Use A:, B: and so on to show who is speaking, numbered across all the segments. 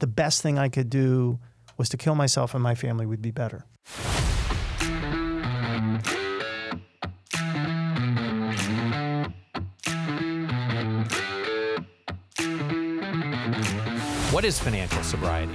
A: the best thing I could do was to kill myself and my family would be better.
B: What is financial sobriety?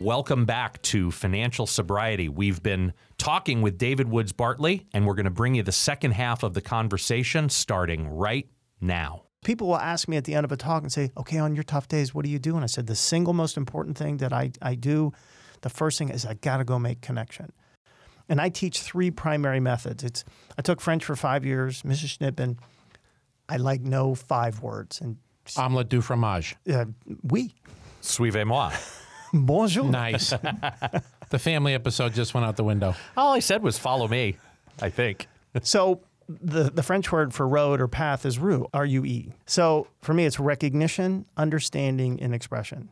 B: Welcome back to Financial Sobriety. We've been talking with David Woods Bartley, and we're going to bring you the second half of the conversation starting right now.
A: People will ask me at the end of a talk and say, okay, on your tough days, what do you do? And I said, the single most important thing that I, I do, the first thing is I got to go make connection. And I teach three primary methods. It's I took French for five years, Mrs. Schnippen. I like no five words. And
C: Omelette du fromage.
A: uh, oui,
B: Suivez-moi.
A: bonjour.
C: Nice. the family episode just went out the window.
B: All I said was follow me, I think.
A: So the, the French word for road or path is rue, R-U-E. So for me, it's recognition, understanding, and expression.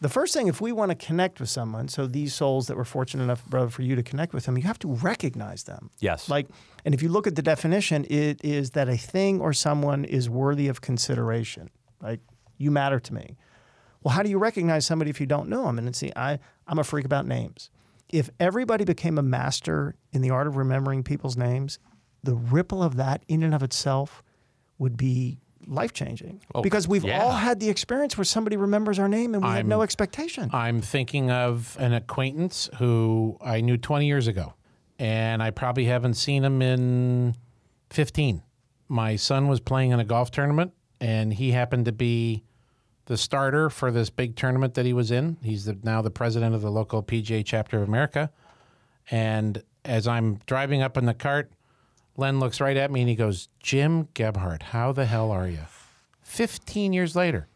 A: The first thing, if we want to connect with someone, so these souls that were fortunate enough, brother, for you to connect with them, you have to recognize them.
B: Yes.
A: Like, and if you look at the definition, it is that a thing or someone is worthy of consideration. Like, you matter to me. Well, how do you recognize somebody if you don't know them? And see, I, I'm a freak about names. If everybody became a master in the art of remembering people's names, the ripple of that in and of itself would be life changing.
B: Oh,
A: because we've
B: yeah.
A: all had the experience where somebody remembers our name and we had
C: I'm-
A: no expectation.
C: I'm thinking of an acquaintance who I knew 20 years ago, and I probably haven't seen him in 15. My son was playing in a golf tournament, and he happened to be the starter for this big tournament that he was in. He's the, now the president of the local PGA chapter of America. And as I'm driving up in the cart, Len looks right at me and he goes, Jim Gebhardt, how the hell are you? 15 years later.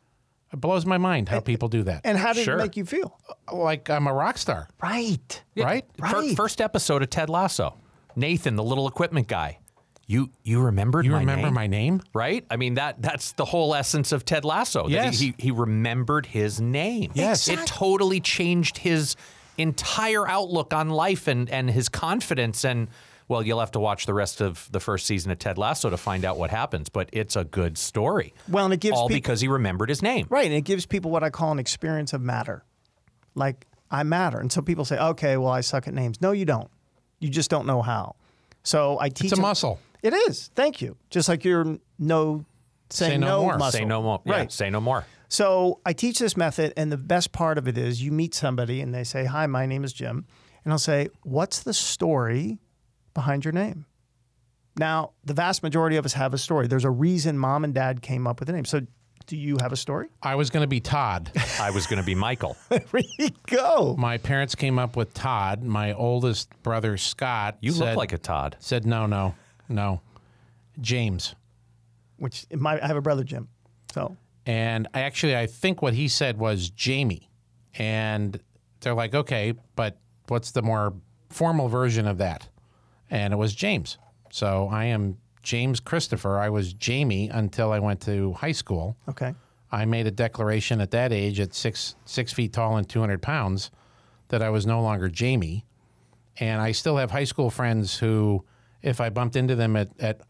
C: It blows my mind how people do that.
A: and how did
B: Sure.
A: it make you feel?
C: like I'm a rock star,
A: Right.
C: right?
A: Right.
B: First episode of Ted Lasso. Nathan, the little equipment guy. You you remembered
C: You
B: my
C: remember
B: name?
C: my name?
B: right? I mean that that's the whole essence of Ted Lasso. that
C: Yes.
B: he, he he remembered his name.
C: Yes.
B: it totally changed his entire outlook on life and and his confidence. And well, you'll have to watch the rest of the first season of Ted Lasso to find out what happens. But it's a good story.
A: Well, and it gives
B: all
A: peop-
B: because he remembered his name.
A: Right. And it gives people what I call an experience of matter. Like, I matter. And so people say, okay, well, I suck at names. No, you don't. You just don't know how. So I teach.
C: It's a
A: them-
C: muscle.
A: It is. Thank you. Just like your no, say,
C: Say no
A: no,
C: more.
A: muscle.
B: Say no more. Yeah,
A: Right.
B: say no more.
A: So I teach this method, and the best part of it is you meet somebody and they say, Hi, my name is Jim. And I'll say, What's the story behind your name? Now, the vast majority of us have a story. There's a reason mom and dad came up with the name. So, do you have a story?
C: I was going to be Todd.
B: I was going to be Michael.
A: There you go.
C: my parents came up with Todd. My oldest brother Scott.
B: You
C: said,
B: look like a Todd.
C: Said no, no, no. James.
A: Which my, I have a brother, Jim. So,
C: And I actually, I think what he said was Jamie. And they're like, okay, but what's the more formal version of that? And it was James. So I am James Christopher. I was Jamie until I went to high school.
A: okay.
C: I made a declaration at that age, at six six feet tall and two hundred pounds, that I was no longer Jamie. And I still have high school friends who, if I bumped into them at, at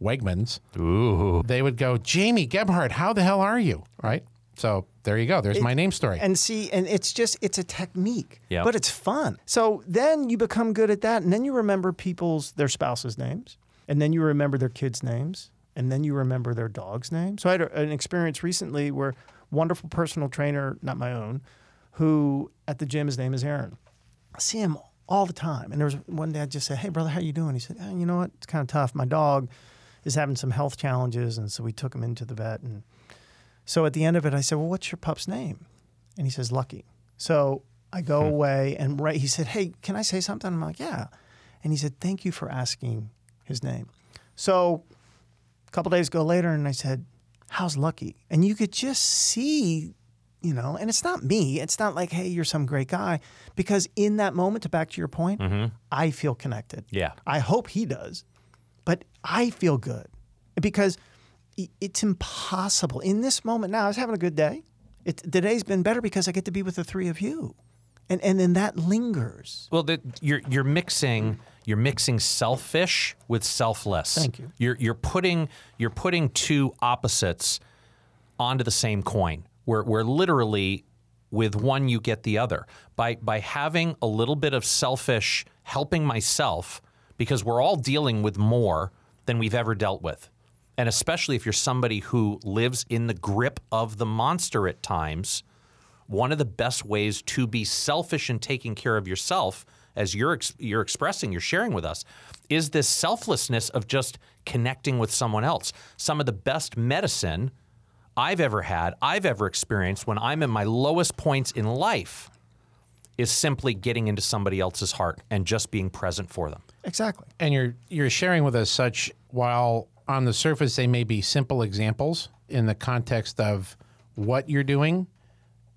C: Wegmans,
B: Ooh.
C: they would go, Jamie Gebhardt, how the hell are you? Right? So there you go. There's my name story.
A: And see, and it's just, it's a technique,
B: Yeah.
A: but it's fun. So then you become good at that. And then you remember people's, their spouses' names. And then you remember their kids' names. And then you remember their dog's name. So I had a, an experience recently where wonderful personal trainer, not my own, who at the gym, his name is Aaron. I see him all the time. And there was one day I just said, Hey, brother, how you doing? He said, "Eh, You know what? It's kind of tough. My dog is having some health challenges. And so we took him into the vet. And so at the end of it, I said, Well, what's your pup's name? And he says, Lucky. So I go away and right, he said, Hey, can I say something? I'm like, Yeah. And he said, Thank you for asking his name. So a couple days go later, and I said, How's Lucky? And you could just see you know, and it's not me. It's not like, hey, you're some great guy. Because in that moment, to back to your point, mm-hmm. I feel connected.
B: Yeah.
A: I hope he does, but I feel good because it's impossible in this moment. Now, I was having a good day. It, the day's been better because I get to be with the three of you, and and then that lingers.
B: Well, the, you're you're mixing you're mixing selfish with selfless.
A: Thank you.
B: You're you're putting you're putting two opposites onto the same coin. Where where literally with one you get the other by by having a little bit of selfish helping myself because we're all dealing with more than we've ever dealt with. And especially if you're somebody who lives in the grip of the monster at times, one of the best ways to be selfish and taking care of yourself as you're ex- you're expressing you're sharing with us is this selflessness of just connecting with someone else some of the best medicine i've ever had i've ever experienced when i'm in my lowest points in life is simply getting into somebody else's heart and just being present for them
A: Exactly.
C: and you're you're sharing with us such while on the surface they may be simple examples in the context of what you're doing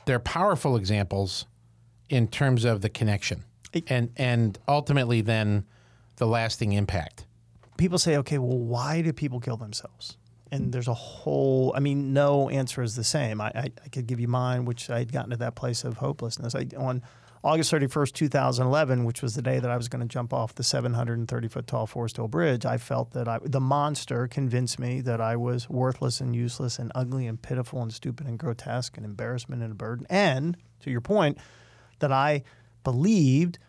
C: they're powerful examples in terms of the connection and and ultimately then the lasting impact
A: people say, okay, well, why do people kill themselves? And there's a whole, I mean, no answer is the same. I, I, I could give you mine, which i had gotten to that place of hopelessness. I, on August 31st, 2011, which was the day that I was going to jump off the 730 foot tall Foresthill Bridge, I felt that I, the monster convinced me that I was worthless and useless and ugly and pitiful and stupid and grotesque and embarrassment and a burden. And to your point, that I believed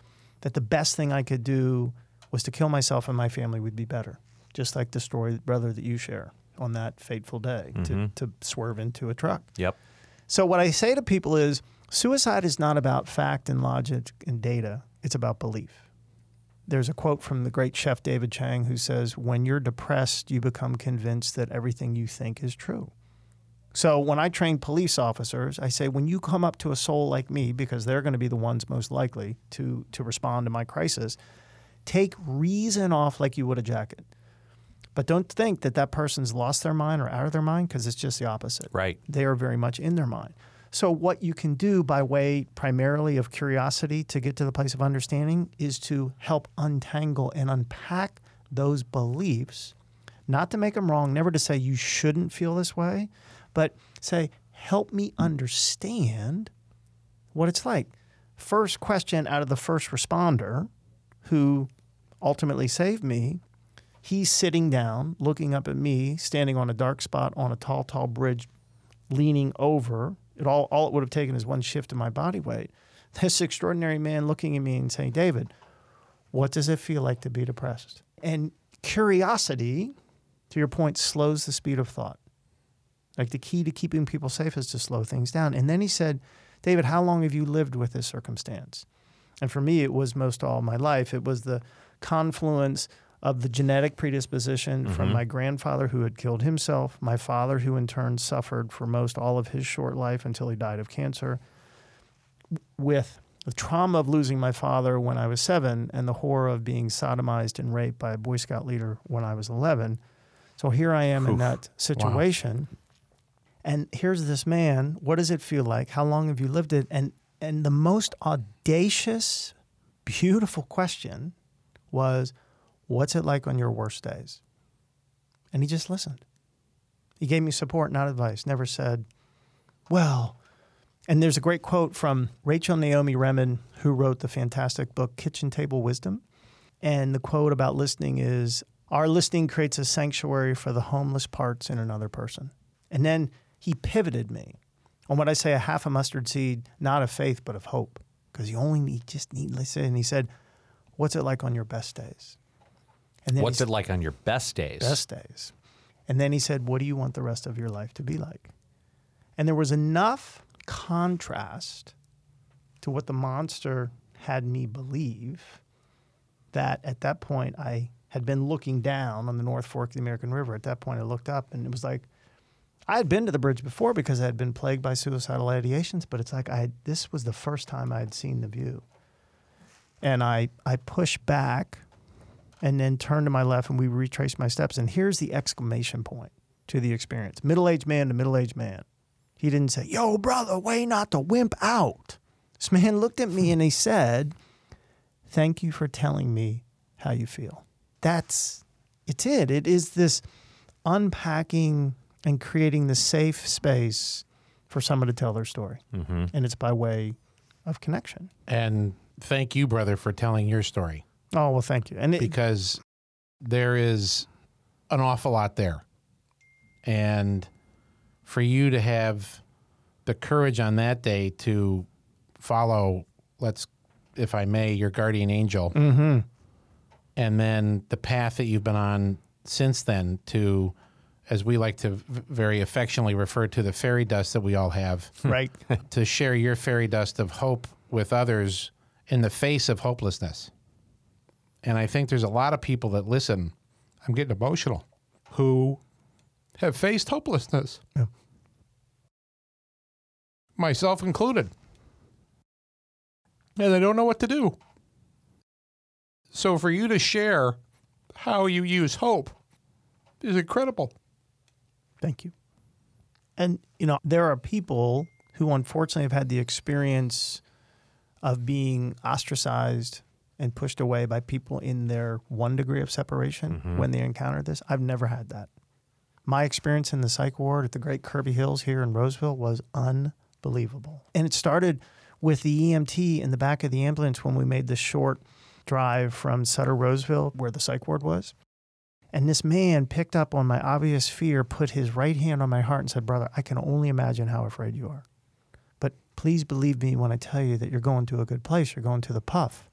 A: that the best thing I could do was to kill myself and my family would be better. Just like the story, brother, that you share on that fateful day to, mm-hmm. to swerve into a truck.
B: yep
A: So, what I say to people is suicide is not about fact and logic and data, it's about belief. There's a quote from the great chef David Chang who says, When you're depressed, you become convinced that everything you think is true. So, when I train police officers, I say, when you come up to a soul like me, because they're going to be the ones most likely to, to respond to my crisis, take reason off like you would a jacket. But don't think that that person's lost their mind or out of their mind because it's just the opposite
B: right
A: they are very much in their mind. So, what you can do by way primarily of curiosity to get to the place of understanding is to help untangle and unpack those beliefs, not to make them wrong, never to say you shouldn't feel this way, but say, help me understand what it's like. First question out of the first responder who ultimately saved me he's sitting down, looking up at me, standing on a dark spot on a tall, tall bridge, leaning over. It all, all it would have taken is one shift of my body weight. This extraordinary man looking at me and saying, David, what does it feel like to be depressed? And curiosity, to your point, slows the speed of thought. Like the key to keeping people safe is to slow things down. And then he said, David, how long have you lived with this circumstance? And for me, it was most all my life. It was the confluence of the genetic predisposition from mm-hmm. my grandfather who had killed himself, my father who in turn suffered for most all of his short life until he died of cancer, with the trauma of losing my father when I was seven and the horror of being sodomized and raped by a Boy Scout leader when I was 11. So here I am in that situation. And here's this man. What does it feel like? How long have you lived it? And and the most audacious, beautiful question was, "What's it like on your worst days?" And he just listened. He gave me support, not advice. Never said, "Well." And there's a great quote from Rachel Naomi Remen, who wrote the fantastic book Kitchen Table Wisdom. And the quote about listening is Our listening creates a sanctuary for the homeless parts in another person. And then he pivoted me on what I say a half a mustard seed, not of faith, but of hope. Because you only need, just need listen. And he said, What's it like on your best days? And then
B: what's it like on your best days
A: best days. And then he said, What do you want the rest of your life to be like? And there was enough contrast to what the monster had me believe that at that point I had been looking down on the North Fork of the American River. At that point, I looked up and it was like, I had been to the bridge before because I had been plagued by suicidal ideations, but it's like I had, this was the first time I had seen the view. And I, I pushed back and then turned to my left and we retraced my steps. And here's the exclamation point to the experience middle aged man to middle aged man. He didn't say, Yo, brother, way not to wimp out. This man looked at me and he said, Thank you for telling me how you feel. That's it's it. It is this unpacking and creating the safe space for someone to tell their story.
B: Mm-hmm.
A: And it's by way of connection.
C: And thank you, brother, for telling your story
A: Oh, well, thank you. And it,
C: because there is an awful lot there. And for you to have the courage on that day to follow, let's, if I may, your guardian angel,
A: Mhm.
C: and then the path that you've been on since then to, as we like to v- very affectionately refer to the fairy dust that we all have,
A: right.
C: to share your fairy dust of hope with others in the face of hopelessness. And I think there's a lot of people that listen, I'm getting emotional, who have faced hopelessness.
A: Yeah.
C: Myself included. And they don't know what to do. So for you to share how you use hope is incredible.
A: Thank you. And, you know, there are people who unfortunately have had the experience of being ostracized and pushed away by people in their one degree of separation mm-hmm. when they encountered this. I've never had that. My experience in the psych ward at the Great Cirby Hills here in Roseville was unbelievable. And it started with the EMT in the back of the ambulance when we made the short drive from Sutter Roseville, where the psych ward was. And this man picked up on my obvious fear, put his right hand on my heart, and said, Brother, I can only imagine how afraid you are. But please believe me when I tell you that you're going to a good place. You're going to the Puff.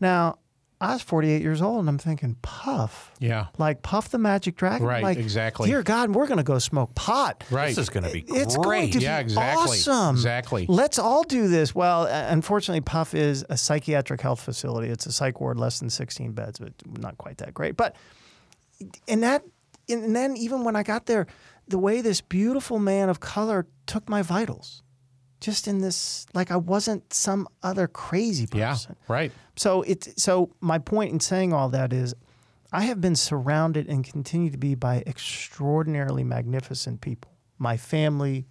A: Now, I was 48 years old, and I'm thinking, Puff?
C: Yeah.
A: Like Puff the Magic Dragon?
C: Right,
A: Like,
C: exactly.
A: Dear God, we're going to go smoke pot.
C: Right.
B: This is going to be
A: It's
B: great.
A: going to
C: Yeah,
A: be
C: exactly.
A: awesome.
C: Exactly.
A: Let's all do this. Well, uh, unfortunately, Puff is a psychiatric health facility. It's a psych ward, less than 16 beds, but not quite that great. But and that, and then even when I got there, the way this beautiful man of color took my vitals, just in this, like I wasn't some other crazy
C: yeah.
A: person.
C: Right.
A: So it's so my point in saying all that is I have been surrounded and continue to be by extraordinarily magnificent people. My family,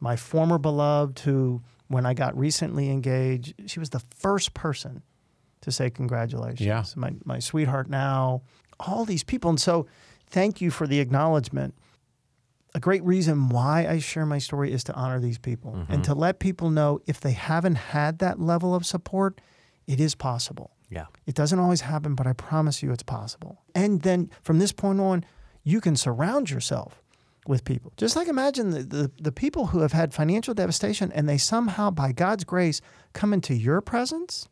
A: my former beloved who when I got recently engaged, she was the first person to say congratulations.
C: Yeah.
A: My my sweetheart now, all these people. And so thank you for the acknowledgement. A great reason why I share my story is to honor these people and mm-hmm. to let people know if they haven't had that level of support, it is possible.
B: Yeah.
A: It doesn't always happen, but I promise you it's possible. And then from this point on, you can surround yourself with people. Just like imagine the, the, the people who have had financial devastation and they somehow, by God's grace, come into your presence.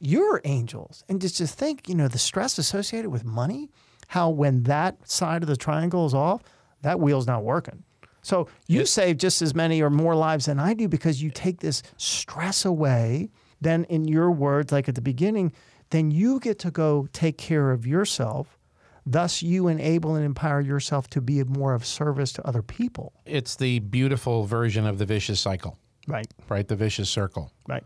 A: You're angels. And just, just think, you know, the stress associated with money, how when that side of the triangle is off, that wheel's not working. So you save just as many or more lives than I do because you take this stress away. Then, in your words, like at the beginning, then you get to go take care of yourself. Thus, you enable and empower yourself to be more of service to other people.
C: It's the beautiful version of the vicious cycle,
A: Right,
C: right? The vicious circle.
A: right.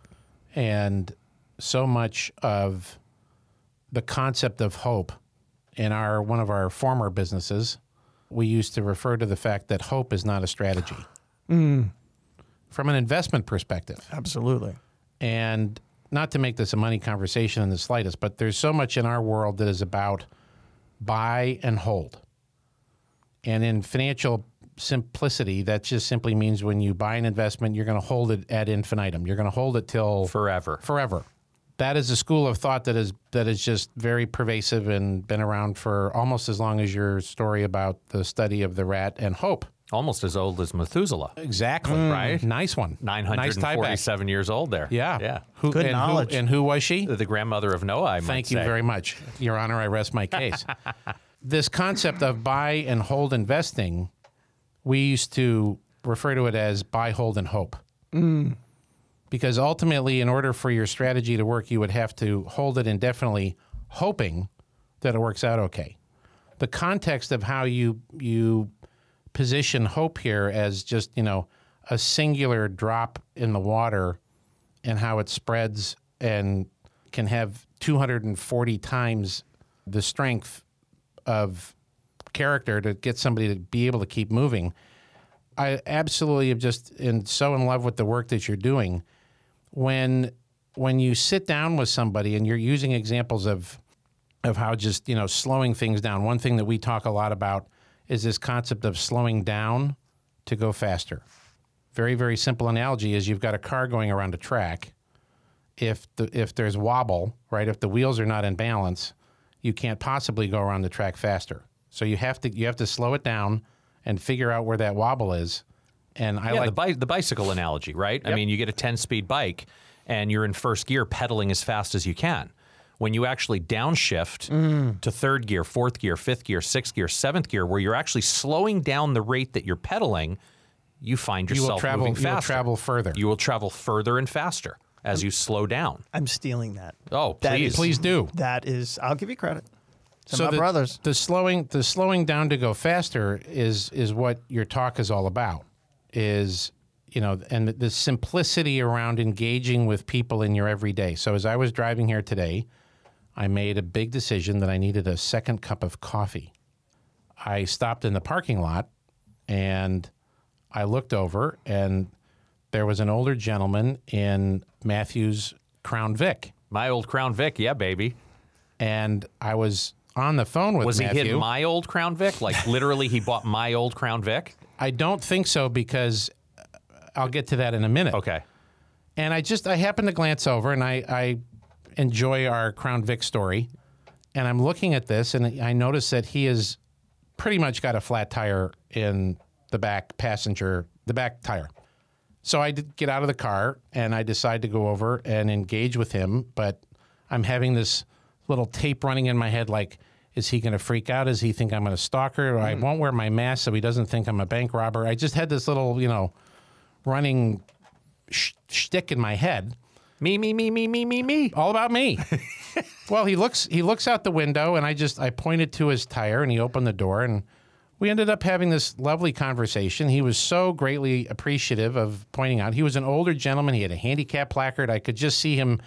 C: And so much of the concept of hope in our one of our former businesses, we used to refer to the fact that hope is not a strategy. Hmm. From an investment perspective.
A: Absolutely.
C: And not to make this a money conversation in the slightest, but there's so much in our world that is about buy and hold. And in financial simplicity, that just simply means when you buy an investment, you're going to hold it ad infinitum. You're going to hold it till
B: Forever.
C: forever. That is a school of thought that is that is just very pervasive and been around for almost as long as your story about the study of the rat and hope.
B: Almost as old as Methuselah.
C: Exactly. Mm.
B: Right.
C: Nice one. Nice
B: 947 years old there.
C: Yeah.
B: Yeah.
C: Who,
A: Good
C: and who-
A: knowledge.
C: and who was she?
B: The grandmother of Noah, I might
C: Thank you
B: say.
C: very much. Your Honor, I rest my case. this concept of buy and hold investing, we used to refer to it as buy, hold, and hope. Mm. Because ultimately, in order for your strategy to work, you would have to hold it indefinitely, hoping that it works out okay. The context of how you you position hope here as just you know a singular drop in the water and how it spreads and can have 240 times the strength of character to get somebody to be able to keep moving. I absolutely am just in so in love with the work that you're doing. When when you sit down with somebody and you're using examples of of how just you know slowing things down. One thing that we talk a lot about is this concept of slowing down to go faster. Very very simple analogy is you've got a car going around a track. If the if there's wobble, right? If the wheels are not in balance, you can't possibly go around the track faster. So you have to you have to slow it down and figure out where that wobble is. And I
B: Yeah,
C: like
B: the, bi- the bicycle analogy, right? I mean, you get a 10 speed bike and you're in first gear pedaling as fast as you can. When you actually downshift
C: Mm.
B: to third gear, fourth gear, fifth gear, sixth gear, seventh gear, where you're actually slowing down the rate that you're pedaling, you find
C: you
B: yourself
C: will travel
B: moving
C: you will travel further.
B: You will travel further and faster as you slow down.
A: I'm stealing that.
B: Oh,
A: That
B: please.
A: is-
C: Please do.
A: That is, I'll give you credit. To my
C: the,
A: brothers.
C: The slowing the slowing down to go faster is is what your talk is all about. Is you know, and the simplicity around engaging with people in your everyday. So as I was driving here today, I made a big decision that I needed a second cup of coffee. I stopped in the parking lot and I looked over and there was an older gentleman in Matthew's Crown Vic.
B: My old Crown Vic, yeah, baby.
C: And I was on the phone with Matthew.
B: Was he hitting my old Crown Vic? Like literally, he bought my old Crown Vic?
C: I don't think so because uh, I'll get to that in a minute.
B: Okay.
C: And I just I happened to glance over and I, I enjoy our Crown Vic story, and I'm looking at this and I notice that he has pretty much got a flat tire in the back passenger the back tire. So I did get out of the car and I decide to go over and engage with him, but I'm having this little tape running in my head like is he going to freak out? Does he think I'm going to stalk her? I hmm. won't wear my mask so he doesn't think I'm a bank robber. I just had this little, you know, running sh- shtick in my head,
B: Me, me, me, me, me, me, me.
C: all about me. well, he looks he looks out the window, and I just I pointed to his tire, and he opened the door, and we ended up having this lovely conversation. He was so greatly appreciative of pointing out he was an older gentleman. He had a handicap placard. I could just see him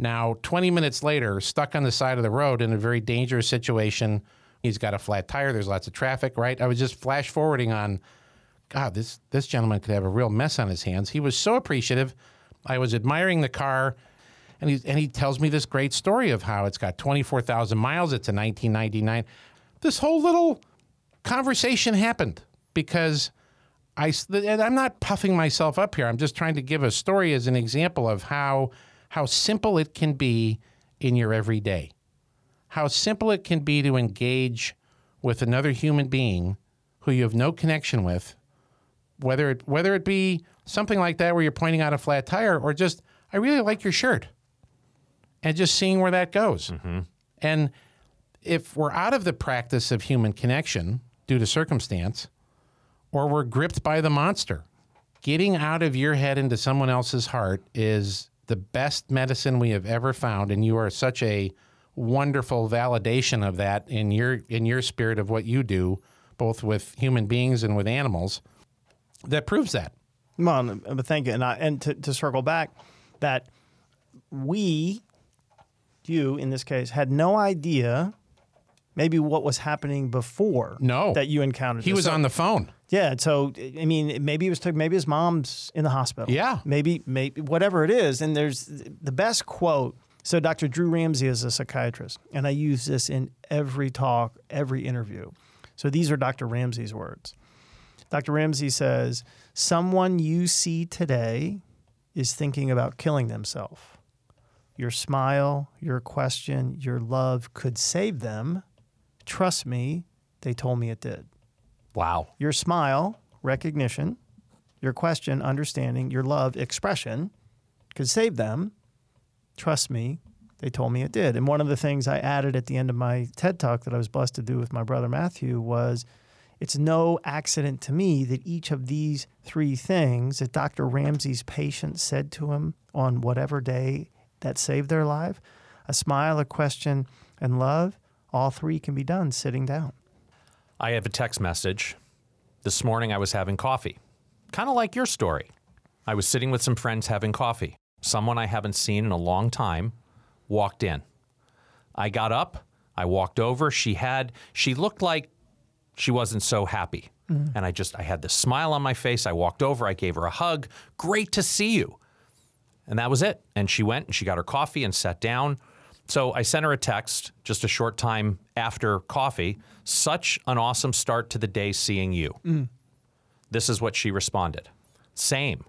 C: now, 20 minutes later, stuck on the side of the road in a very dangerous situation. He's got a flat tire. There's lots of traffic, right? I was just flash forwarding on God, this this gentleman could have a real mess on his hands. He was so appreciative. I was admiring the car, and he and he tells me this great story of how it's got twenty four thousand miles. It's a nineteen ninety nine. This whole little conversation happened because I and I'm not puffing myself up here. I'm just trying to give a story as an example of how how simple it can be in your everyday. How simple it can be to engage with another human being who you have no connection with whether it whether it be something like that where you're pointing out a flat tire or just I really like your shirt and just seeing where that goes. Mm-hmm. And if we're out of the practice of human connection due to circumstance or we're gripped by the monster, getting out of your head into someone else's heart is the best medicine we have ever found and you are such a wonderful validation of that in your in your spirit of what you do both with human beings and with animals that proves that.
A: Well, but thank you. And, I, and to, to circle back, that we, you in this case, had no idea maybe what was happening before
C: No.
A: that you encountered.
C: He
A: this.
C: was
A: So-
C: on the phone.
A: Yeah, so I mean, maybe it was maybe his mom's in the hospital.
C: Yeah.
A: maybe maybe whatever it is. And there's the best quote. So Dr. Drew Ramsey is a psychiatrist, and I use this in every talk, every interview. So these are Dr. Ramsey's words. Dr. Ramsey says, "Someone you see today is thinking about killing themselves. Your smile, your question, your love could save them. Trust me, they told me it did."
B: Wow.
A: your smile, recognition, your question, understanding, your love, expression could save them. Trust me, they told me it did. And one of the things I added at the end of my TED talk that I was blessed to do with my brother Matthew was it's no accident to me that each of these three things that Dr. Ramsey's patient said to him on whatever day that saved their life a smile, a question, and love all three can be done sitting down.
B: I have a text message. This morning I was having coffee. Kind of like your story. I was sitting with some friends having coffee. Someone I haven't seen in a long time walked in. I got up, I walked over. She had she looked like she wasn't so happy. Mm. And I just, I had this smile on my face. I walked over, I gave her a hug. Great to see you. And that was it. And she went and she got her coffee and sat down. So I sent her a text just a short time after coffee. Such an awesome start to the day seeing you. This is what she responded Same.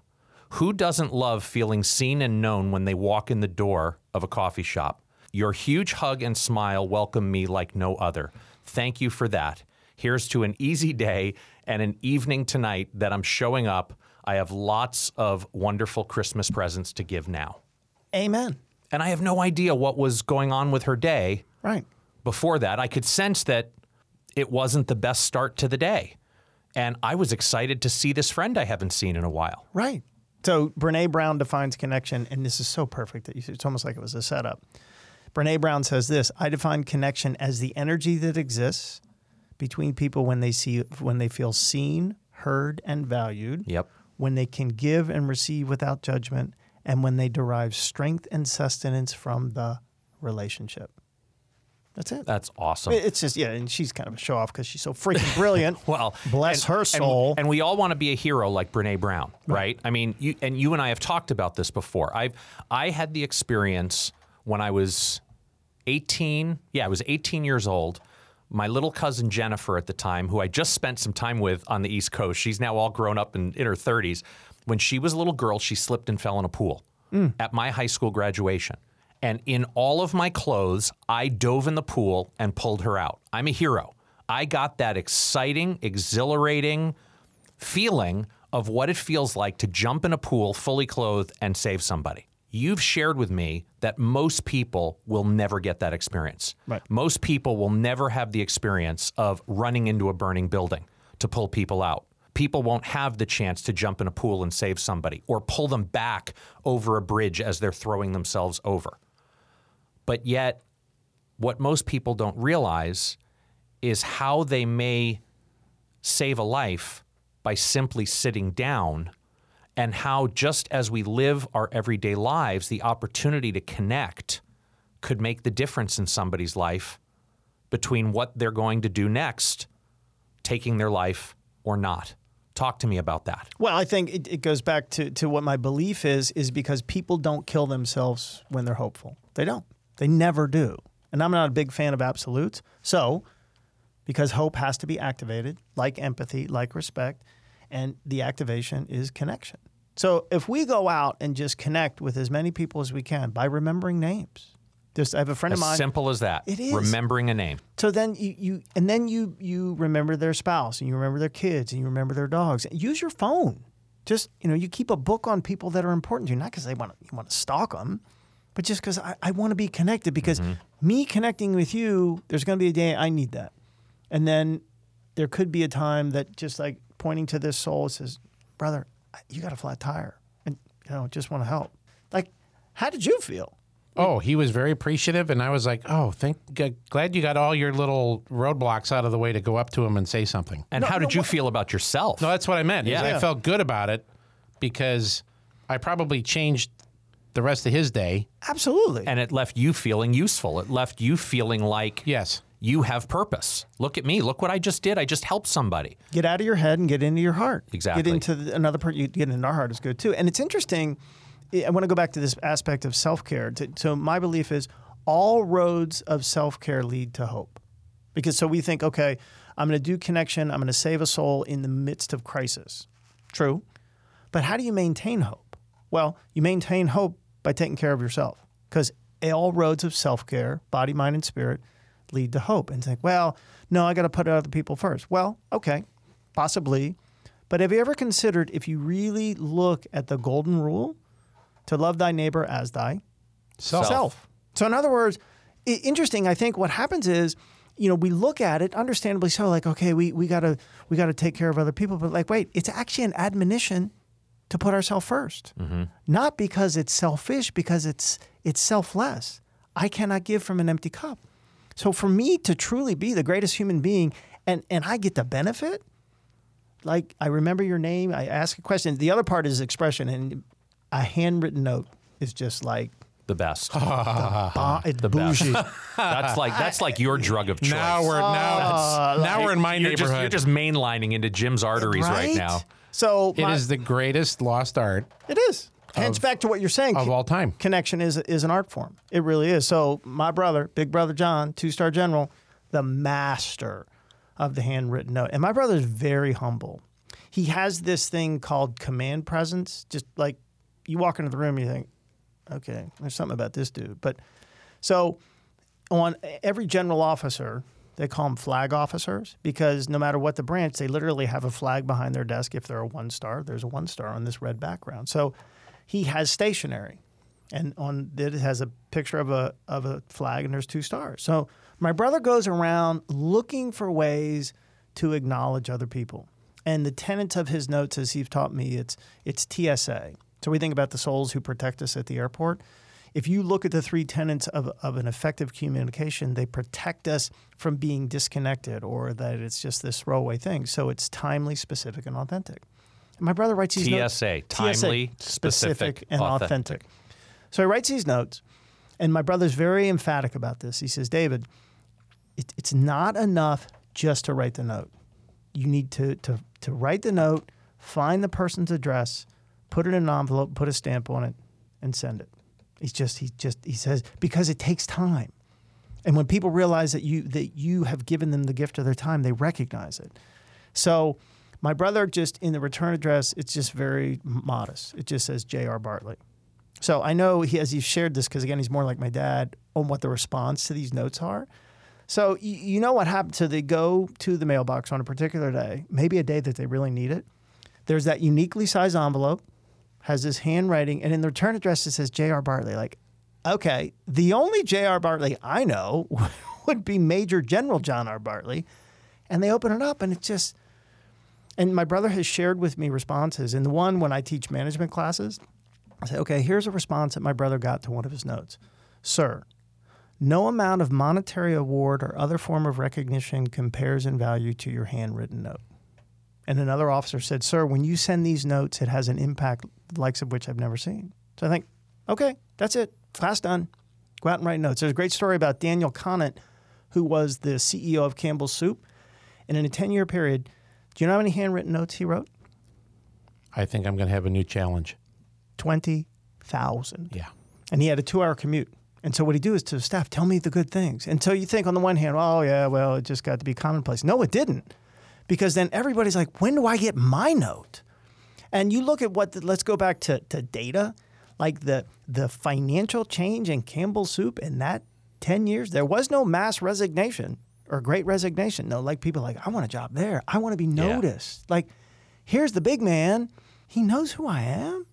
B: Who doesn't love feeling seen and known when they walk in the door of a coffee shop? Your huge hug and smile welcome me like no other. Thank you for that. Here's to an easy day and an evening tonight that I'm showing up. I have lots of wonderful Christmas presents to give now.
A: Amen.
B: And I have no idea what was going on with her day
A: Right.
B: before that. I could sense that it wasn't the best start to the day. And I was excited to see this friend I haven't seen in a while.
A: Right. So Brene Brown defines connection, and this is so perfect that you, it's almost like it was a setup. Brene Brown says this: "I define connection as the energy that exists between people when they see when they feel seen, heard, and valued.
B: Yep.
A: When they can give and receive without judgment, and when they derive strength and sustenance from the relationship." That's it.
B: That's awesome.
A: It's just yeah, and she's kind of a show off because she's so freaking brilliant.
B: Well,
A: bless
B: and-
A: her soul.
B: And, we all want to be a hero like Brene Brown, right? I mean, you and you and I have talked about this before. I've I had the experience when I was 18. Yeah, I was 18 years old. My little cousin Jennifer at the time, who I just spent some time with on the East Coast, she's now all grown up and in her 30s. When she was a little girl, she slipped and fell in a pool mm. at my high school graduation. And in all of my clothes, I dove in the pool and pulled her out. I'm a hero. I got that exciting, exhilarating feeling of what it feels like to jump in a pool fully clothed and save somebody. You've shared with me that most people will never get that experience.
A: Right.
B: Most people will never have the experience of running into a burning building to pull people out. People won't have the chance to jump in a pool and save somebody or pull them back over a bridge as they're throwing themselves over. But yet, what most people don't realize is how they may save a life by simply sitting down, and how just as we live our everyday lives, the opportunity to connect could make the difference in somebody's life between what they're going to do next, taking their life or not. Talk to me about that.
A: Well, I think it, it goes back to, to what my belief is, is because people don't kill themselves when they're hopeful. They don't. They never do. And I'm not a big fan of absolutes. So, because hope has to be activated, like empathy, like respect, and the activation is connection. So, if we go out and just connect with as many people as we can by remembering names, just I have a friend
B: As
A: of mine.
B: As simple as that.
A: It is.
B: Remembering a name.
A: So then you, you and then you you remember their spouse and you remember their kids and you remember their dogs. Use your phone. Just you know, you keep a book on people that are important to you, not because they want to you want to stalk them, but just because I, I want to be connected. Because mm-hmm. me connecting with you, there's going to be a day I need that, and then there could be a time that just like pointing to this soul says, "Brother, you got a flat tire, and you know, just want to help." Like, how did you feel?
C: Oh, he was very appreciative, and I was like, "Oh, thank, g- glad you got all your little roadblocks out of the way to go up to him and say something."
B: And how did you feel about yourself?
C: No, that's what I meant. is
B: Yeah.
C: I felt good about it because I probably changed the rest of his day.
A: Absolutely.
B: and it left you feeling useful. It left you feeling like
C: Yes.
B: you have purpose. Look at me. Look what I just did. I just helped somebody.
A: get out of your head and get into your heart.
B: Exactly.
A: Get into the, another part. You get into our heart is good too. And it's interesting. I want to go back to this aspect of self care. So my belief is all roads of self care lead to hope, because so we think, okay, I'm going to do connection. I'm going to save a soul in the midst of crisis. True, but how do you maintain hope? Well, you maintain hope by taking care of yourself, because all roads of self care, body, mind, and spirit, lead to hope. And like, well, no, I got to put other people first. Well, okay, possibly. But have you ever considered if you really look at the golden rule to love thy neighbor as thy
C: Self.
A: So, in other words, interesting. I think what happens is, you know, we look at it, understandably so, like, okay, we we gotta we gotta take care of other people, but like, wait, it's actually an admonition to put ourselves 1st mm-hmm. not because it's selfish, because it's it's selfless. I cannot give from an empty cup. So for me to truly be the greatest human being, and and I get the benefit, like I remember your name, I ask a question. The other part is expression, and a handwritten note is just like
B: The best.
A: Bon- it's bougie.
B: that's like that's like your drug of choice.
C: Now we're now, ah, now we're in my
B: you're
C: neighborhood.
B: just, you're just mainlining into Jim's arteries right,
A: right
B: now.
A: So
C: it
A: my-
C: is the greatest lost art
A: It is. Hence back to what you're saying.
C: of all time.
A: Connection is is an art form. It really is. So my brother, big brother John, two star general, the master of the handwritten note. And my brother is very humble. He has this thing called command presence. Just like you walk into the room, you think, okay, there's something about this dude. But so on every general officer, they call them flag officers because no matter what the branch, they literally have a flag behind their desk. If they're a one star, there's a one star on this red background. So he has stationary, and on it has a picture of a of a flag, and there's two stars. So my brother goes around looking for ways to acknowledge other people. And the tenets of his notes, as he's taught me, it's it's TSA. So we think about the souls who protect us at the airport. If you look at the three tenets of, of an effective communication, they protect us from being disconnected or that it's just this throwaway thing. So it's timely, specific, and authentic. And my brother writes these notes.
B: TSA, timely, specific,
A: and
B: authentic.
A: authentic. So he writes these notes, and my brother's very emphatic about this. He says, David, it, it's not enough just to write the note. You need to, to, to write the note, find the person's address, put it in an envelope, put a stamp on it, and send it. He's just he just he says because it takes time. And when people realize that you that you have given them the gift of their time, they recognize it. So my brother just in the return address, it's just very modest. It just says J.R. Bartley. So I know he as he's shared this because again he's more like my dad on what the response to these notes are. So you, know what happens? So they go to the mailbox on a particular day, maybe a day that they really need it. There's that uniquely sized envelope, has this handwriting, and in the return address it says J.R. Bartley. Like, okay, the only J.R. Bartley I know would be Major General John R. Bartley, and they open it up, and it's just. And my brother has shared with me responses. And the one when I teach management classes, I say, okay, here's a response that my brother got to one of his notes. Sir, no amount of monetary award or other form of recognition compares in value to your handwritten note. And another officer said, Sir, when you send these notes, it has an impact the likes of which I've never seen. So I think, okay, that's it. Class done. Go out and write notes. There's a great story about Daniel Conant, who was the CEO of Campbell's Soup. And in a 10 year period, do you know how many handwritten notes he wrote?
C: I think I'm going to have a new challenge.
A: 20,000.
C: Yeah.
A: and he had a two hour commute. And so what he do is to staff, tell me the good things. And so you think on the one hand, oh yeah, well, it just got to be commonplace. No, it didn't. Because then everybody's like, when do I get my note? And you look at what the, let's go back to, to data, like the the financial change in Campbell soup in that 10 years, there was no mass resignation or great resignation. No, like people like, I want a job there. I want to be noticed. Like, here's the big man. He knows who I am.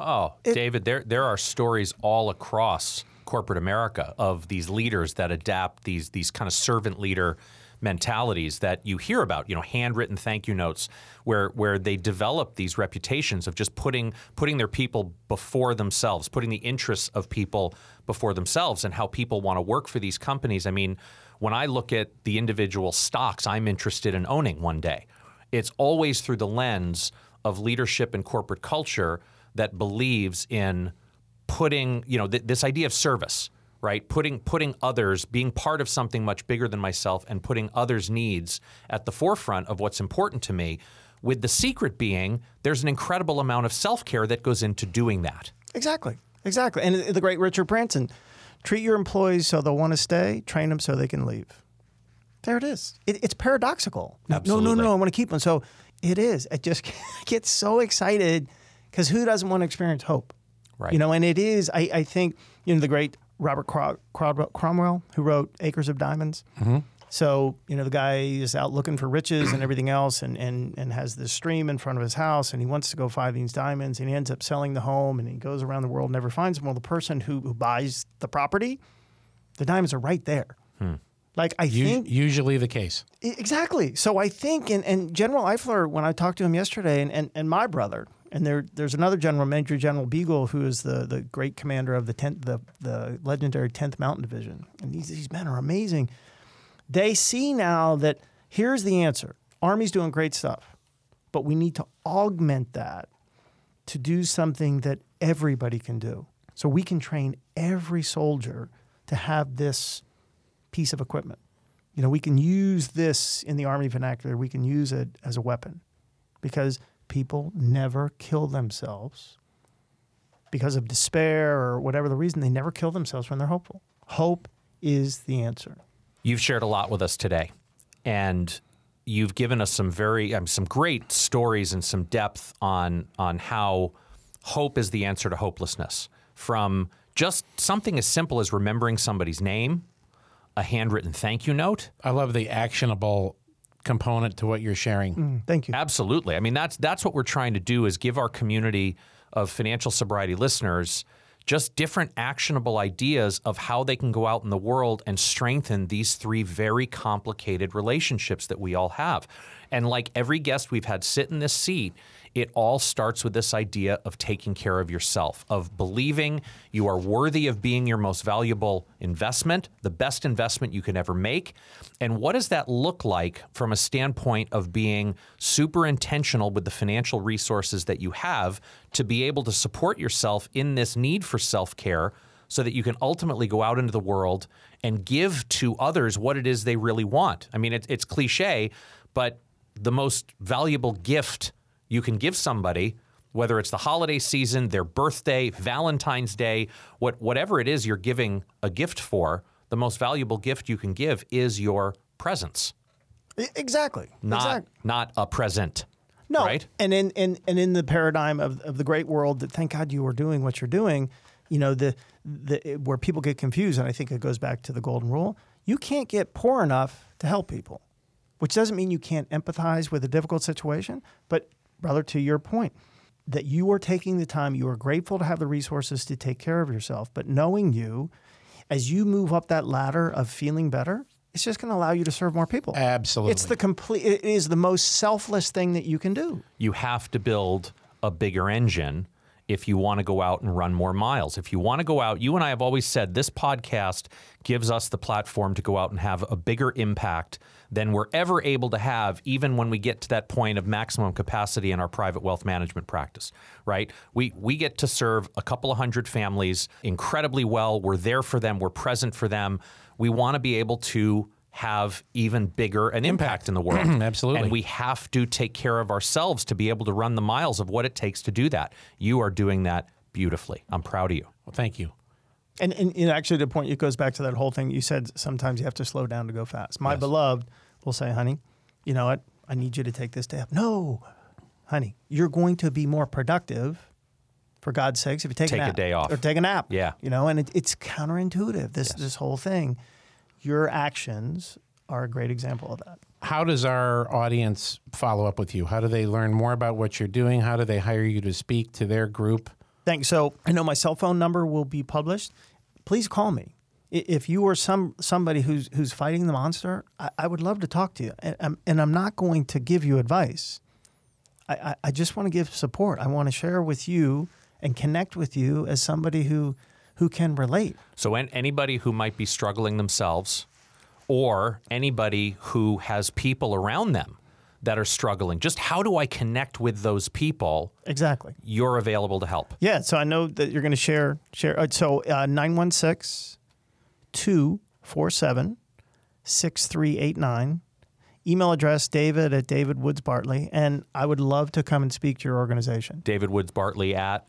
B: Oh, David, there there are stories all across corporate America of these leaders that adapt these these kind of servant leader mentalities that you hear about, you know, handwritten thank you notes where where they develop these reputations of just putting putting their people before themselves, putting the interests of people before themselves and how people want to work for these companies. I mean, when I look at the individual stocks I'm interested in owning one day, it's always through the lens of leadership and corporate culture that believes in putting, you know, th- this idea of service, right? Putting putting others, being part of something much bigger than myself, and putting others' needs at the forefront of what's important to me. With the secret being, there's an incredible amount of self care that goes into doing that.
A: Exactly. Exactly. And the great Richard Branson treat your employees so they'll want to stay, train them so they can leave. There it is. It, it's paradoxical. No, no, no,
B: Absolutely.
A: no. I want to keep them. So it is. I just get so excited because who doesn't want to experience hope?
B: Right.
A: You know, and it is, I, I think, you know, the great Robert Cro- Cro- Cromwell, who wrote Acres of Diamonds. Mm-hmm. So, you know, the guy is out looking for riches and everything else and, and, and has this stream in front of his house and he wants to go find these diamonds and he ends up selling the home and he goes around the world, never finds them. Well, the person who, who buys the property, the diamonds are right there. Hmm. Like, I
C: U-
A: think
C: usually the case.
A: Exactly. So I think, and, and General Eifler, when I talked to him yesterday, and, and, and my brother, and there there's another general, Major General Beagle, who is the, the great commander of the tenth the the legendary tenth Mountain Division, and these these men are amazing. They see now that here's the answer: Army's doing great stuff, but we need to augment that to do something that everybody can do. So we can train every soldier to have this piece of equipment. You know, we can use this in the Army vernacular, we can use it as a weapon because people never kill themselves because of despair or whatever the reason. They never kill themselves when they're hopeful. Hope is the answer.
B: You've shared a lot with us today, and you've given us some very um, some great stories and some depth on on how hope is the answer to hopelessness. From just something as simple as remembering somebody's name, a handwritten thank you note.
C: I love the actionable component to what you're sharing.
A: Mm, thank you.
B: Absolutely. I mean, that's that's what we're trying to do is give our community of financial sobriety listeners just different actionable ideas of how they can go out in the world and strengthen these three very complicated relationships that we all have. And like every guest we've had sit in this seat, it all starts with this idea of taking care of yourself, of believing you are worthy of being your most valuable investment, the best investment you can ever make. And what does that look like from a standpoint of being super intentional with the financial resources that you have to be able to support yourself in this need for self care? So that you can ultimately go out into the world and give to others what it is they really want. I mean, it's, it's cliche, but the most valuable gift you can give somebody, whether it's the holiday season, their birthday, Valentine's Day, what, whatever it is you're giving a gift for, the most valuable gift you can give is your presence,
A: Exactly.
B: not,
A: exactly.
B: not a present.
A: No,
B: Right?
A: and in, in and in the paradigm of, of the great world that thank God you are doing what you're doing, you know the the where people get confused, and I think it goes back to the golden rule. You can't get poor enough to help people, which doesn't mean you can't empathize with a difficult situation. But brother, to your point, that you are taking the time, you are grateful to have the resources to take care of yourself, but knowing you, as you move up that ladder of feeling better, it's just going to allow you to serve more people.
C: Absolutely.
A: It's the complete. It is the most selfless thing that you can do.
B: you have to build a bigger engine if you want to go out and run more miles. If you want to go out, you and I have always said this podcast gives us the platform to go out and have a bigger impact than we're ever able to have, even when we get to that point of maximum capacity in our private wealth management practice, right? We, we get to serve a couple of hundred families incredibly well. We're there for them, we're present for them. We want to be able to have even bigger an impact in the world.
C: Absolutely.
B: And we have to take care of ourselves to be able to run the miles of what it takes to do that. You are doing that beautifully. I'm proud of you.
C: Well, thank you.
A: And, and, and actually, the point it goes back to that whole thing you said. Sometimes you have to slow down to go fast. My beloved will say, "Honey, you know what? I need you to take this step." No, honey, you're going to be more productive. For God's sakes, if you take,
B: Take
A: a,
B: a day off.
A: or take a nap,
B: Yeah.
A: you know, and it, it's counterintuitive. This this whole thing, your actions are a great example of that.
C: How does our audience follow up with you? How do they learn more about what you're doing? How do they hire you to speak to their group?
A: Thanks. So I know my cell phone number will be published. Please call me. If you are some somebody who's who's fighting the monster, I, I would love to talk to you. And I'm, and I'm not going to give you advice. I, I, I just want to give support. I want to share with you and connect with you as somebody who who can relate.
B: So, anybody who might be struggling themselves or anybody who has people around them that are struggling, just how do I connect with those people?
A: Exactly.
B: You're available to help.
A: Yeah. So I know that you're going to share share. uh, So nine one six two four seven six three eight nine. Email address David at David Woods Bartley, and I would love to come and speak to your organization.
B: David Woods Bartley at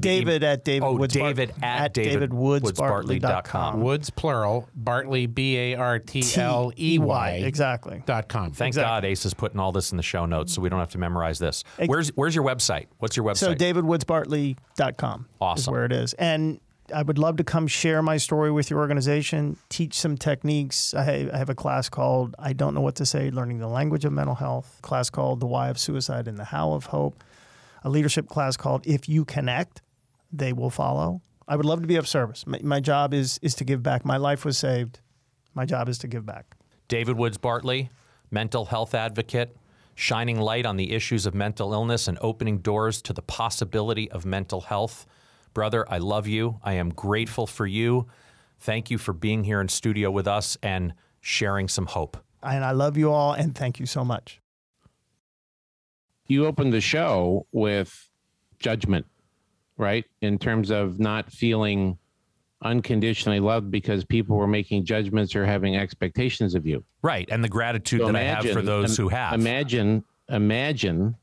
A: David at David
B: Oh,
A: Woods
B: David at davidwoodsbartley.com.
C: Woods plural, Bartley B A R T L E Y
A: Exactly.
C: dot com.
B: Thank God Ace is putting all this in the show notes so we don't have to memorize this. Where's where's your website? What's your website?
A: So
B: website?
A: davidwoodsbartley.com is
B: Awesome.
A: where it is. And I would love to come share my story with your organization, teach some techniques. I have, I have a class called I Don't Know What to Say, Learning the Language of Mental Health, class called The Why of Suicide and the How of Hope, a leadership class called If You Connect, They Will Follow. I would love to be of service. My, my job is is to give back. My life was saved. My job is to give back.
B: David Woods Bartley, mental health advocate, shining light on the issues of mental illness and opening doors to the possibility of mental health. Brother, I love you. I am grateful for you. Thank you for being here in studio with us and sharing some hope.
A: And I love you all and thank you so much.
C: You opened the show with judgment, right? In terms of not feeling unconditionally loved because people were making judgments or having expectations of you.
B: Right. And the gratitude
C: So
B: that I have for those
C: im-
B: who have.
C: Imagine, imagine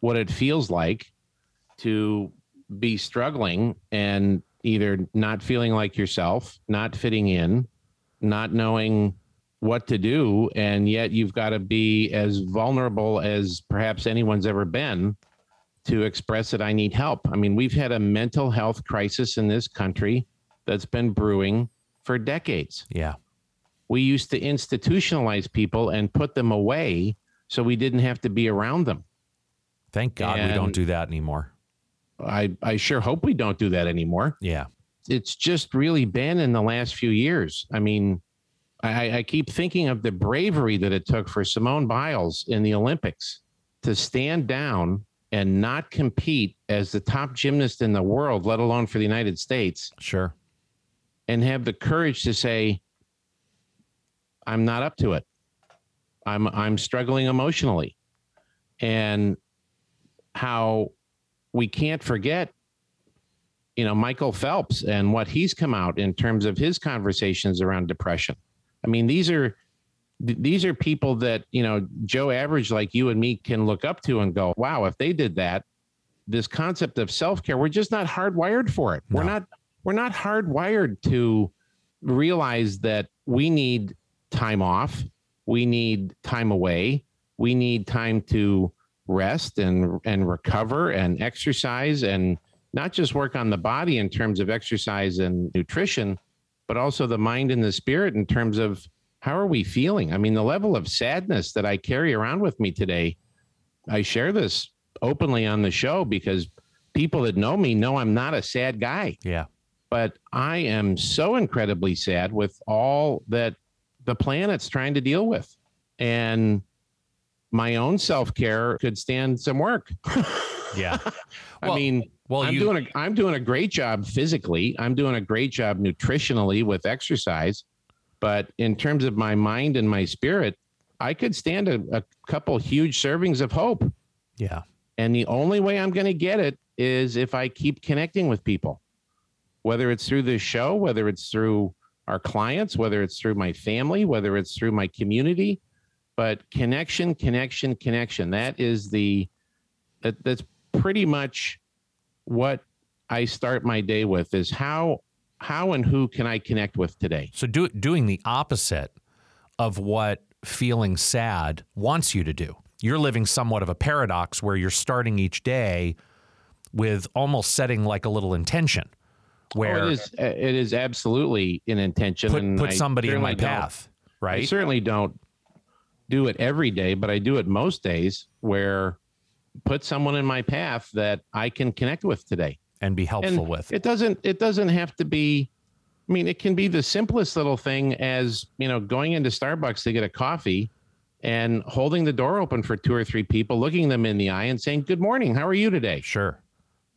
C: what it feels like to be struggling and either not feeling like yourself, not fitting in, not knowing what to do, and yet you've got to be as vulnerable as perhaps anyone's ever been to express that I need help. I mean, we've had a mental health crisis in this country that's been brewing for decades
B: yeah.
C: we used to institutionalize people and put them away so we didn't have to be around them.
B: Thank God we don't do that anymore.
C: I, I sure hope we don't do that anymore.
B: Yeah.
C: It's just really been in the last few years. I mean, I, I keep thinking of the bravery that it took for Simone Biles in the Olympics to stand down and not compete as the top gymnast in the world, let alone for the United States,
B: Sure.
C: and have the courage to say, I'm not up to it. I'm I'm struggling emotionally. And how we can't forget you know Michael Phelps and what he's come out in terms of his conversations around depression. I mean these are th- these are people that, you know, Joe average like you and me can look up to and go, "Wow, if they did that, this concept of self-care, we're just not hardwired for it. We're not we're not hardwired to realize that we need time off, we need time away, we need time to rest and and recover and exercise and not just work on the body in terms of exercise and nutrition, but also the mind and the spirit in terms of how are we feeling? I mean, the level of sadness that I carry around with me today, I share this openly on the show because people that know me know I'm not a sad guy
B: Yeah.
C: but I am so incredibly sad with all that the planet's trying to deal with. And my own self care could stand some work.
B: Yeah.
C: I mean,
B: well,
C: I'm
B: you-
C: doing a I'm doing a great job physically. I'm doing a great job nutritionally with exercise, but in terms of my mind and my spirit, I could stand a, a couple huge servings of hope.
B: Yeah.
C: And the only way I'm going to get it is if I keep connecting with people, whether it's through this show, whether it's through our clients, whether it's through my family, whether it's through my community. But connection, connection, connection. That is the, that, that's pretty much what I start my day with is how, how and who can I connect with today?
B: So do, doing the opposite of what feeling sad wants you to do. You're living somewhat of a paradox where you're starting each day with almost setting like a little intention where
C: Oh, it is, uh, it is absolutely an intention.
B: put, put
C: I
B: somebody in my path,
C: I
B: right?
C: certainly don't do it every day, but I do it most days where put someone in my path that I can connect with today.
B: And be helpful
C: And
B: with.
C: it doesn't it doesn't have to be I mean, it can be the simplest little thing as, you know, going into Starbucks to get a coffee and holding the door open for two or three people, looking them in the eye and saying, Good morning, how are you today?
B: Sure.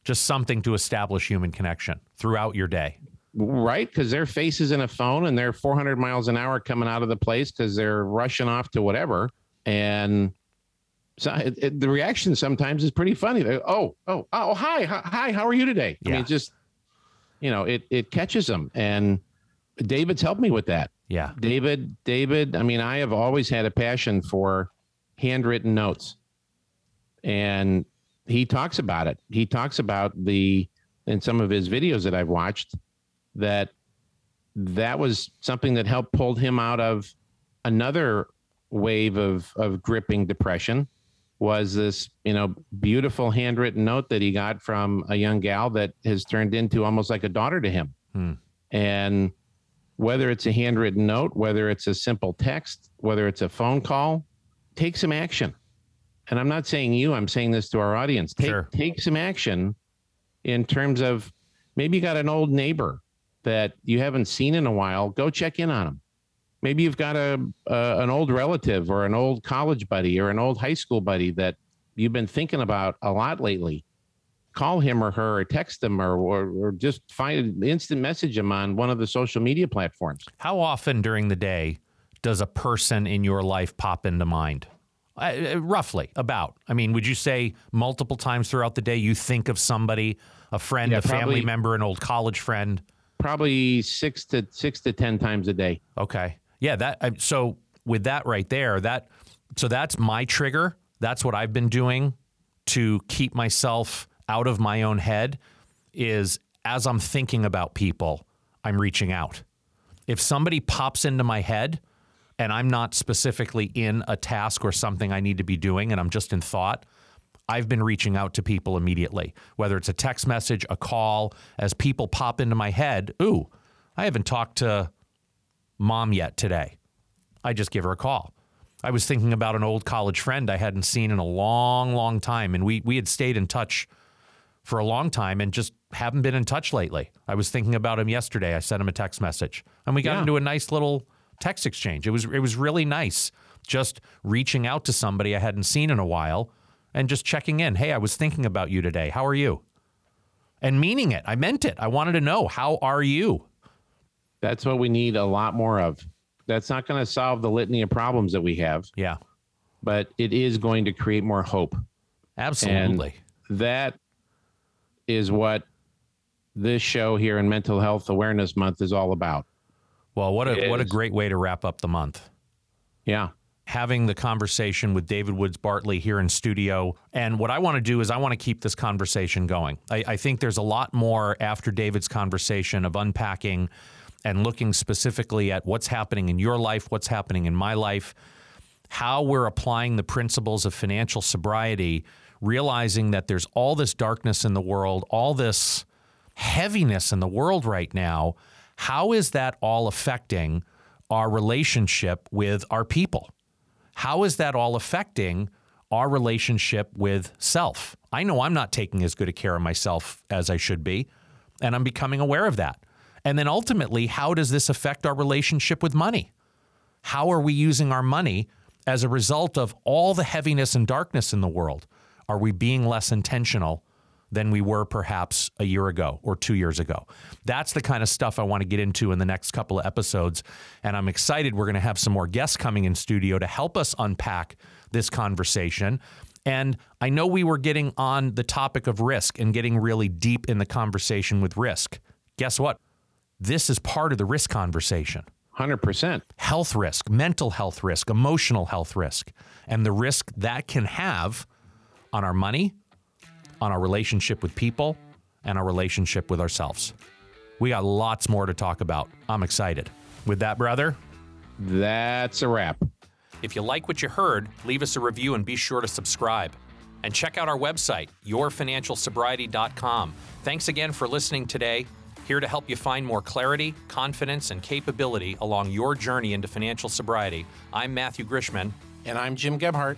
B: Just something to establish human connection throughout your day.
C: right? Because their face is in a phone and they're 400 miles an hour coming out of the place because they're rushing off to whatever. And so it, it- the reaction sometimes is pretty funny. They, oh, oh, oh, hi, hi, how are you today? I mean, just you know, it it catches them. And David's helped me with that.
B: Yeah.
C: David, David, I mean, I have always had a passion for handwritten notes. And he talks about it. He talks about the in some of his videos that I've watched that that was something that helped pulled him out of another wave of of gripping depression was this you know beautiful handwritten note that he got from a young gal that has turned into almost like a daughter to him
B: Hmm.
C: and whether it's a handwritten note whether it's a simple text whether it's a phone call take some action and i'm not saying you i'm saying this to our audience take
B: Sure.
C: take some action in terms of maybe you got an old neighbor that you haven't seen in a while go check in on them maybe you've got a, a an old relative or an old college buddy or an old high school buddy that you've been thinking about a lot lately call him or her or text them or, or, or just find instant message them on one of the social media platforms
B: How often during the day does a person in your life pop into mind? Uh, uh, roughly, about. I mean, would you say multiple times throughout the day you think of somebody, a friend,
C: Yeah,
B: a family member, an old college friend?
C: Probably six to six to ten times a day.
B: Okay. Yeah. That. So with that right there, that. So that's my trigger. That's what I've been doing to keep myself out of my own head. Is as I'm thinking about people, I'm reaching out. If somebody pops into my head, and I'm not specifically in a task or something I need to be doing, and I'm just in thought. I've been reaching out to people immediately, whether it's a text message, a call, as people pop into my head. Ooh, I haven't talked to mom yet today. I just give her a call. I was thinking about an old college friend I hadn't seen in a long, long time, and we we had stayed in touch for a long time and just haven't been in touch lately. I was thinking about him yesterday. I sent him a text message, and we got
C: Yeah.
B: into a nice little text exchange. It was it was really nice, just reaching out to somebody I hadn't seen in a while and just checking in. Hey, I was thinking about you today. How are you? And meaning it. I meant it. I wanted to know how are you.
C: That's what we need a lot more of. That's not going to solve the litany of problems that we have,
B: Yeah,
C: but it is going to create more hope.
B: absolutely.
C: That is what this show here in Mental Health Awareness Month is all about.
B: well, what a
C: It
B: what a great way to wrap up the month.
C: Yeah.
B: having the conversation with David Woods Bartley here in studio. And what I want to do is I want to keep this conversation going. I, I think there's a lot more after David's conversation of unpacking and looking specifically at what's happening in your life, what's happening in my life, how we're applying the principles of financial sobriety, realizing that there's all this darkness in the world, all this heaviness in the world right now. How is that all affecting our relationship with our people? How is that all affecting our relationship with self? I know I'm not taking as good a care of myself as I should be, and I'm becoming aware of that. And then ultimately, how does this affect our relationship with money? How are we using our money as a result of all the heaviness and darkness in the world? Are we being less intentional than we were perhaps a year ago or two years ago? That's the kind of stuff I want to get into in the next couple of episodes. And I'm excited we're going to have some more guests coming in studio to help us unpack this conversation. And I know we were getting on the topic of risk and getting really deep in the conversation with risk. Guess what? This is part of the risk conversation
C: Hundred percent.
B: health risk, mental health risk, emotional health risk, and the risk that can have on our money, on our relationship with people, and our relationship with ourselves. We got lots more to talk about. I'm excited. With that, brother,
C: That's a wrap.
B: if you like what you heard, leave us a review and be sure to subscribe. And check out our website, yourfinancialsobriety.com. Thanks again for listening today. Here to help you find more clarity, confidence, and capability along your journey into financial sobriety. I'm Matthew Grishman.
C: And I'm Jim Gebhardt.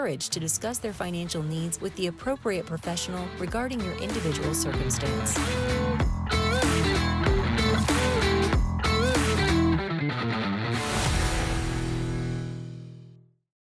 D: to discuss their financial needs with the appropriate professional regarding your individual circumstance.